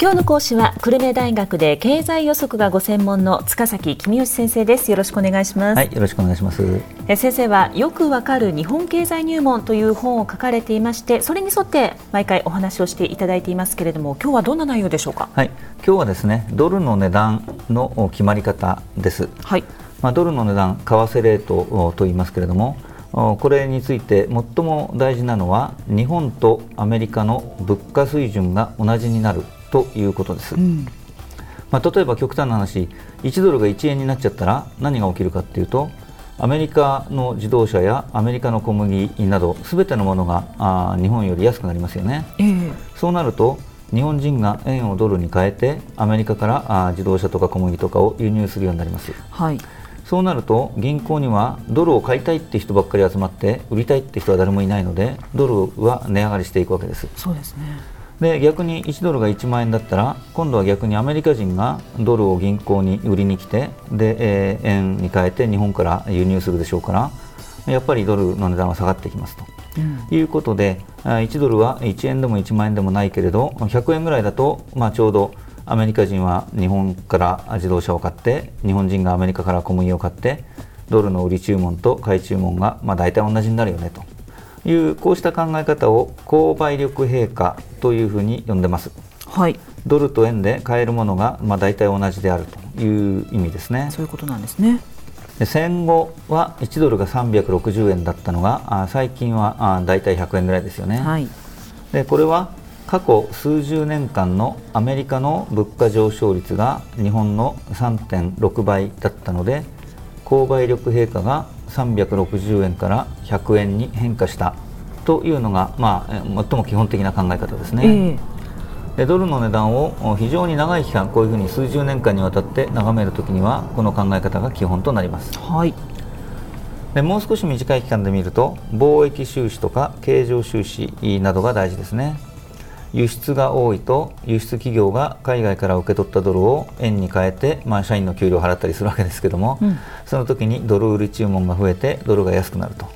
今日の講師は久留米大学で経済予測がご専門の塚崎君吉先生です。よろしくお願いします。はいよろしくお願いします。え先生はよくわかる日本経済入門という本を書かれていましてそれに沿って毎回お話をしていただいていますけれども今日はどんな内容でしょうか？はい今日はですねドルの値段の決まり方です。はい。まあドルの値段為替レートと言いますけれどもこれについて最も大事なのは日本とアメリカの物価水準が同じになるということです、うん、まあ、例えば極端な話1ドルが1円になっちゃったら何が起きるかというとアメリカの自動車やアメリカの小麦などすべてのものがあ日本より安くなりますよね、えー、そうなると日本人が円をドルに変えてアメリカからあ自動車とか小麦とかを輸入するようになります、はい、そうなると銀行にはドルを買いたいって人ばっかり集まって売りたいって人は誰もいないのでドルは値上がりしていくわけです。そうですねで逆に1ドルが1万円だったら今度は逆にアメリカ人がドルを銀行に売りに来てで、えー、円に変えて日本から輸入するでしょうからやっぱりドルの値段は下がってきますと、うん、いうことで1ドルは1円でも1万円でもないけれど100円ぐらいだと、まあ、ちょうどアメリカ人は日本から自動車を買って日本人がアメリカから小麦を買ってドルの売り注文と買い注文がまあ大体同じになるよねと。いうこうした考え方を購買力陛下というふうに呼んでます。はい、ドルと円で買えるものがまあ大体同じであるという意味ですね。そういうことなんですね。で戦後は1ドルが360円だったのがあ最近はあ大体100円ぐらいですよね。はい、でこれは過去数十年間のアメリカの物価上昇率が日本の3.6倍だったので購買力陛下が360円から100円に変化した。というのが、まあ、最も基本的な考え方ですね。えーでドルの値段を非常に長い期間こういうふうに数十年間にわたって眺めるときにはこの考え方が基本となります、はい、でもう少し短い期間で見ると貿易収支とか経常収支などが大事ですね輸出が多いと輸出企業が海外から受け取ったドルを円に変えて、まあ、社員の給料を払ったりするわけですけども、うん、その時にドル売り注文が増えてドルが安くなると。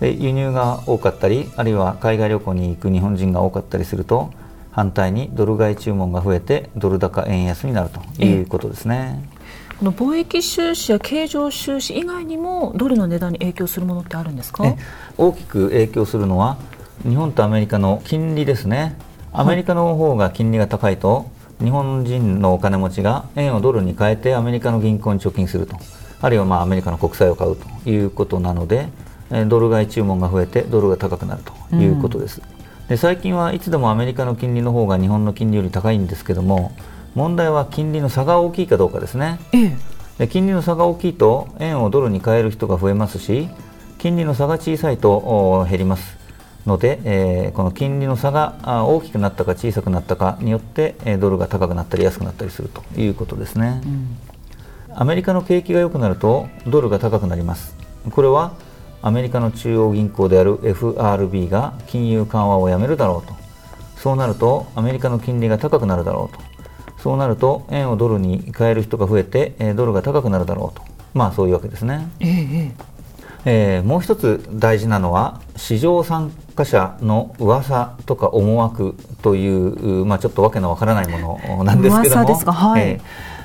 で輸入が多かったりあるいは海外旅行に行く日本人が多かったりすると反対にドル買い注文が増えてドル高円安になるということですね。この貿易収支や経常収支以外にもドルの値段に影響するものってあるんですか？大きく影響するのは日本とアメリカの金利ですねアメリカの方が金利が高いと、日本人のお金持ちが円をドルに変えてアメリカの銀行に貯金すると、あるいはまあアメリカの国債を買うということなので、ドル買い注文が増えてドルが高くなるということです。うん、で最近はいつでもアメリカの金利の方が日本の金利より高いんですけども、問題は金利の差が大きいかどうかですね。ええ、で金利の差が大きいと円をドルに変える人が増えますし、金利の差が小さいと減ります。ので、えー、この金利の差が大きくなったか小さくなったかによって、えドルが高くなったり安くなったりするということですね、うん、アメリカの景気が良くなるとドルが高くなります。これはアメリカの中央銀行である FRB が金融緩和をやめるだろうと。そうなるとアメリカの金利が高くなるだろうと。そうなると円をドルに変える人が増えてドルが高くなるだろうと。まあそういうわけですね、えええー、もう一つ大事なのは市場参加者の噂とか思惑という、まあ、ちょっとわけのわからないものなんですけども、はい、えー、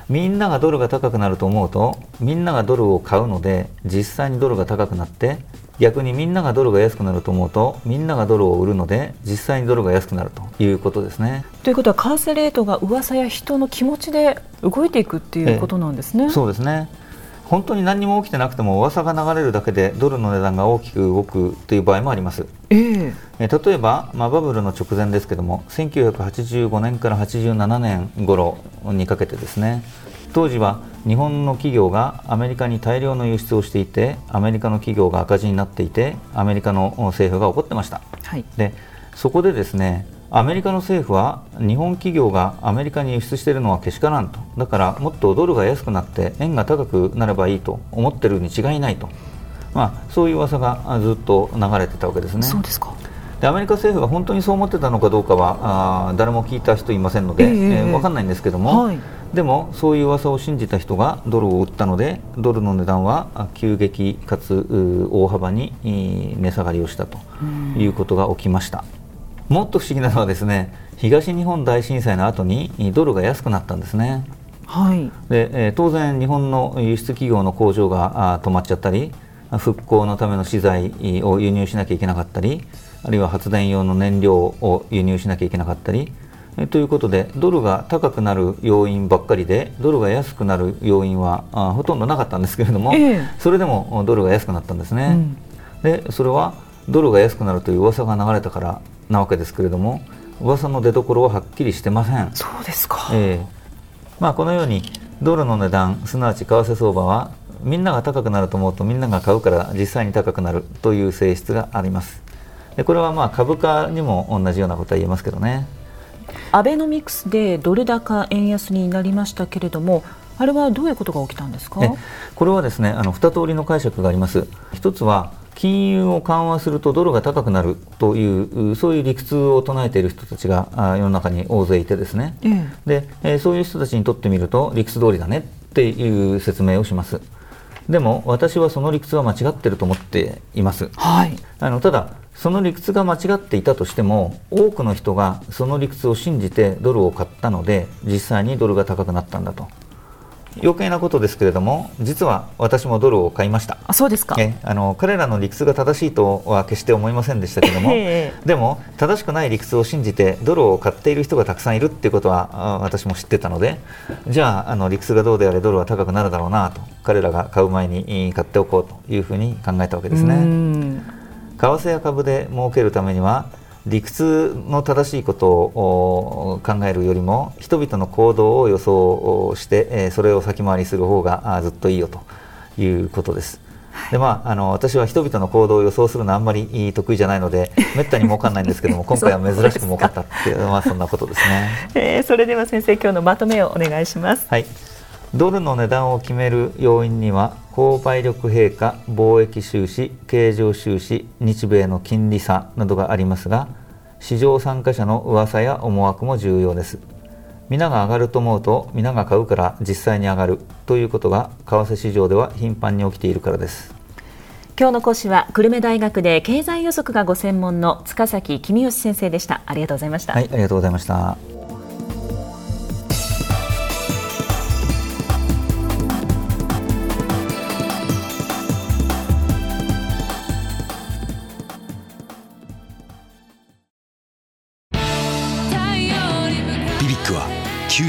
みんながドルが高くなると思うとみんながドルを買うので実際にドルが高くなって逆にみんながドルが安くなると思うとみんながドルを売るので実際にドルが安くなるということですね。ということは為替レートが噂や人の気持ちで動いていくっていうことなんですね。えー、そうですね本当に何も起きてなくても噂が流れるだけでドルの値段が大きく動くという場合もあります、えー、え例えば、まあ、バブルの直前ですけども1985年から87年頃にかけてですね当時は日本の企業がアメリカに大量の輸出をしていてアメリカの企業が赤字になっていてアメリカの政府が怒ってました、はい、でそこでですねアメリカの政府は日本企業がアメリカに輸出しているのはけしからんと。だからもっとドルが安くなって円が高くなればいいと思ってるに違いないと、まあ、そういう噂がずっと流れてたわけですね。そうですか。でアメリカ政府が本当にそう思ってたのかどうかはあ誰も聞いた人いませんので、えー、えー、分かんないんですけども、はい、でもそういう噂を信じた人がドルを売ったのでドルの値段は急激かつ大幅に値下がりをしたということが起きました。もっと不思議なのはですね東日本大震災の後にドルが安くなったんですね。はい、で、えー、当然、日本の輸出企業の工場があ止まっちゃったり復興のための資材を輸入しなきゃいけなかったりあるいは発電用の燃料を輸入しなきゃいけなかったりということでドルが高くなる要因ばっかりでドルが安くなる要因はあほとんどなかったんですけれども、えー、それでもドルが安くなったんですね、うん、でそれはドルが安くなるという噂が流れたからなわけですけれども噂の出所ははっきりしてません。そうですか、えーまあ、このようにドルの値段すなわち為替相場はみんなが高くなると思うとみんなが買うから実際に高くなるという性質があります。でこれはまあ株価にも同じようなことは言えますけどね。アベノミクスでドル高円安になりましたけれどもあれはどういうことが起きたんですか？これはですねあの2通りの解釈があります。一つは金融を緩和するとドルが高くなるというそういう理屈を唱えている人たちが世の中に大勢いてですね、うん、で、えー、そういう人たちにとってみると理屈通りだねっていう説明をします。でも私はその理屈は間違ってると思っています、はい、あのただその理屈が間違っていたとしても多くの人がその理屈を信じてドルを買ったので実際にドルが高くなったんだと余計なことですけれども実は私もドルを買いました。あそうですか。えあの彼らの理屈が正しいとは決して思いませんでしたけれどもでも正しくない理屈を信じてドルを買っている人がたくさんいるっていうことは私も知ってたのでじゃああの理屈がどうであれドルは高くなるだろうなと彼らが買う前に買っておこうというふうに考えたわけですね。為替や株で儲けるためには理屈の正しいことを考えるよりも人々の行動を予想してそれを先回りする方がずっといいよということです。でまあ、あの私は人々の行動を予想するのはあんまり得意じゃないのでめったに儲かんないんですけども 今回は珍しく儲かったっていうまあそんなことですね、えー、それでは先生今日のまとめをお願いします。はいドルの値段を決める要因には購買力陛下貿易収支経常収支日米の金利差などがありますが市場参加者の噂や思惑も重要です。皆が上がると思うと皆が買うから実際に上がるということが為替市場では頻繁に起きているからです。今日の講師は久留米大学で経済予測がご専門の塚崎公義先生でした。ありがとうございました。はいありがとうございました